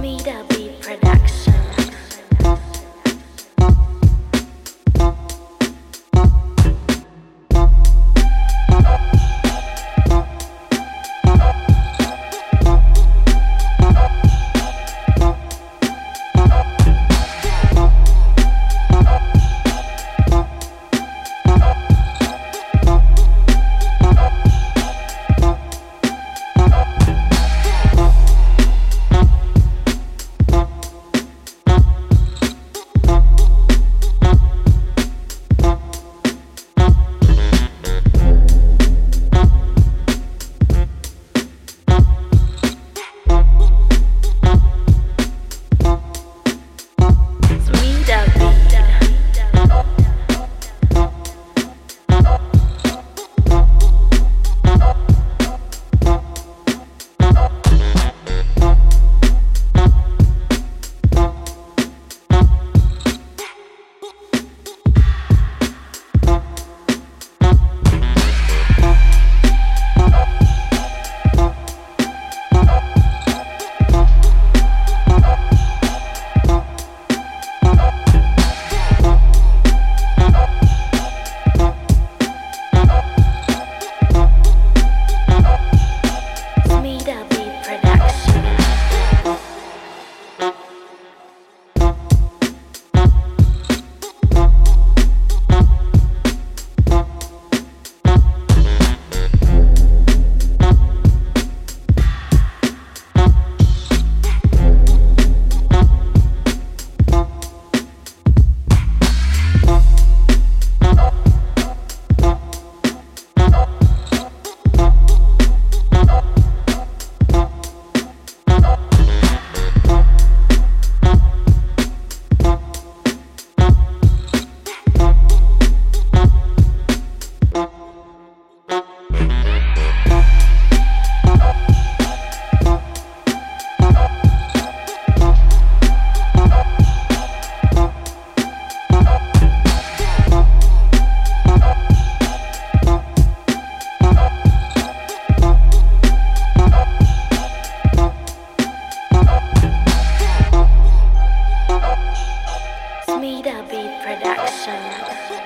Meet up Ha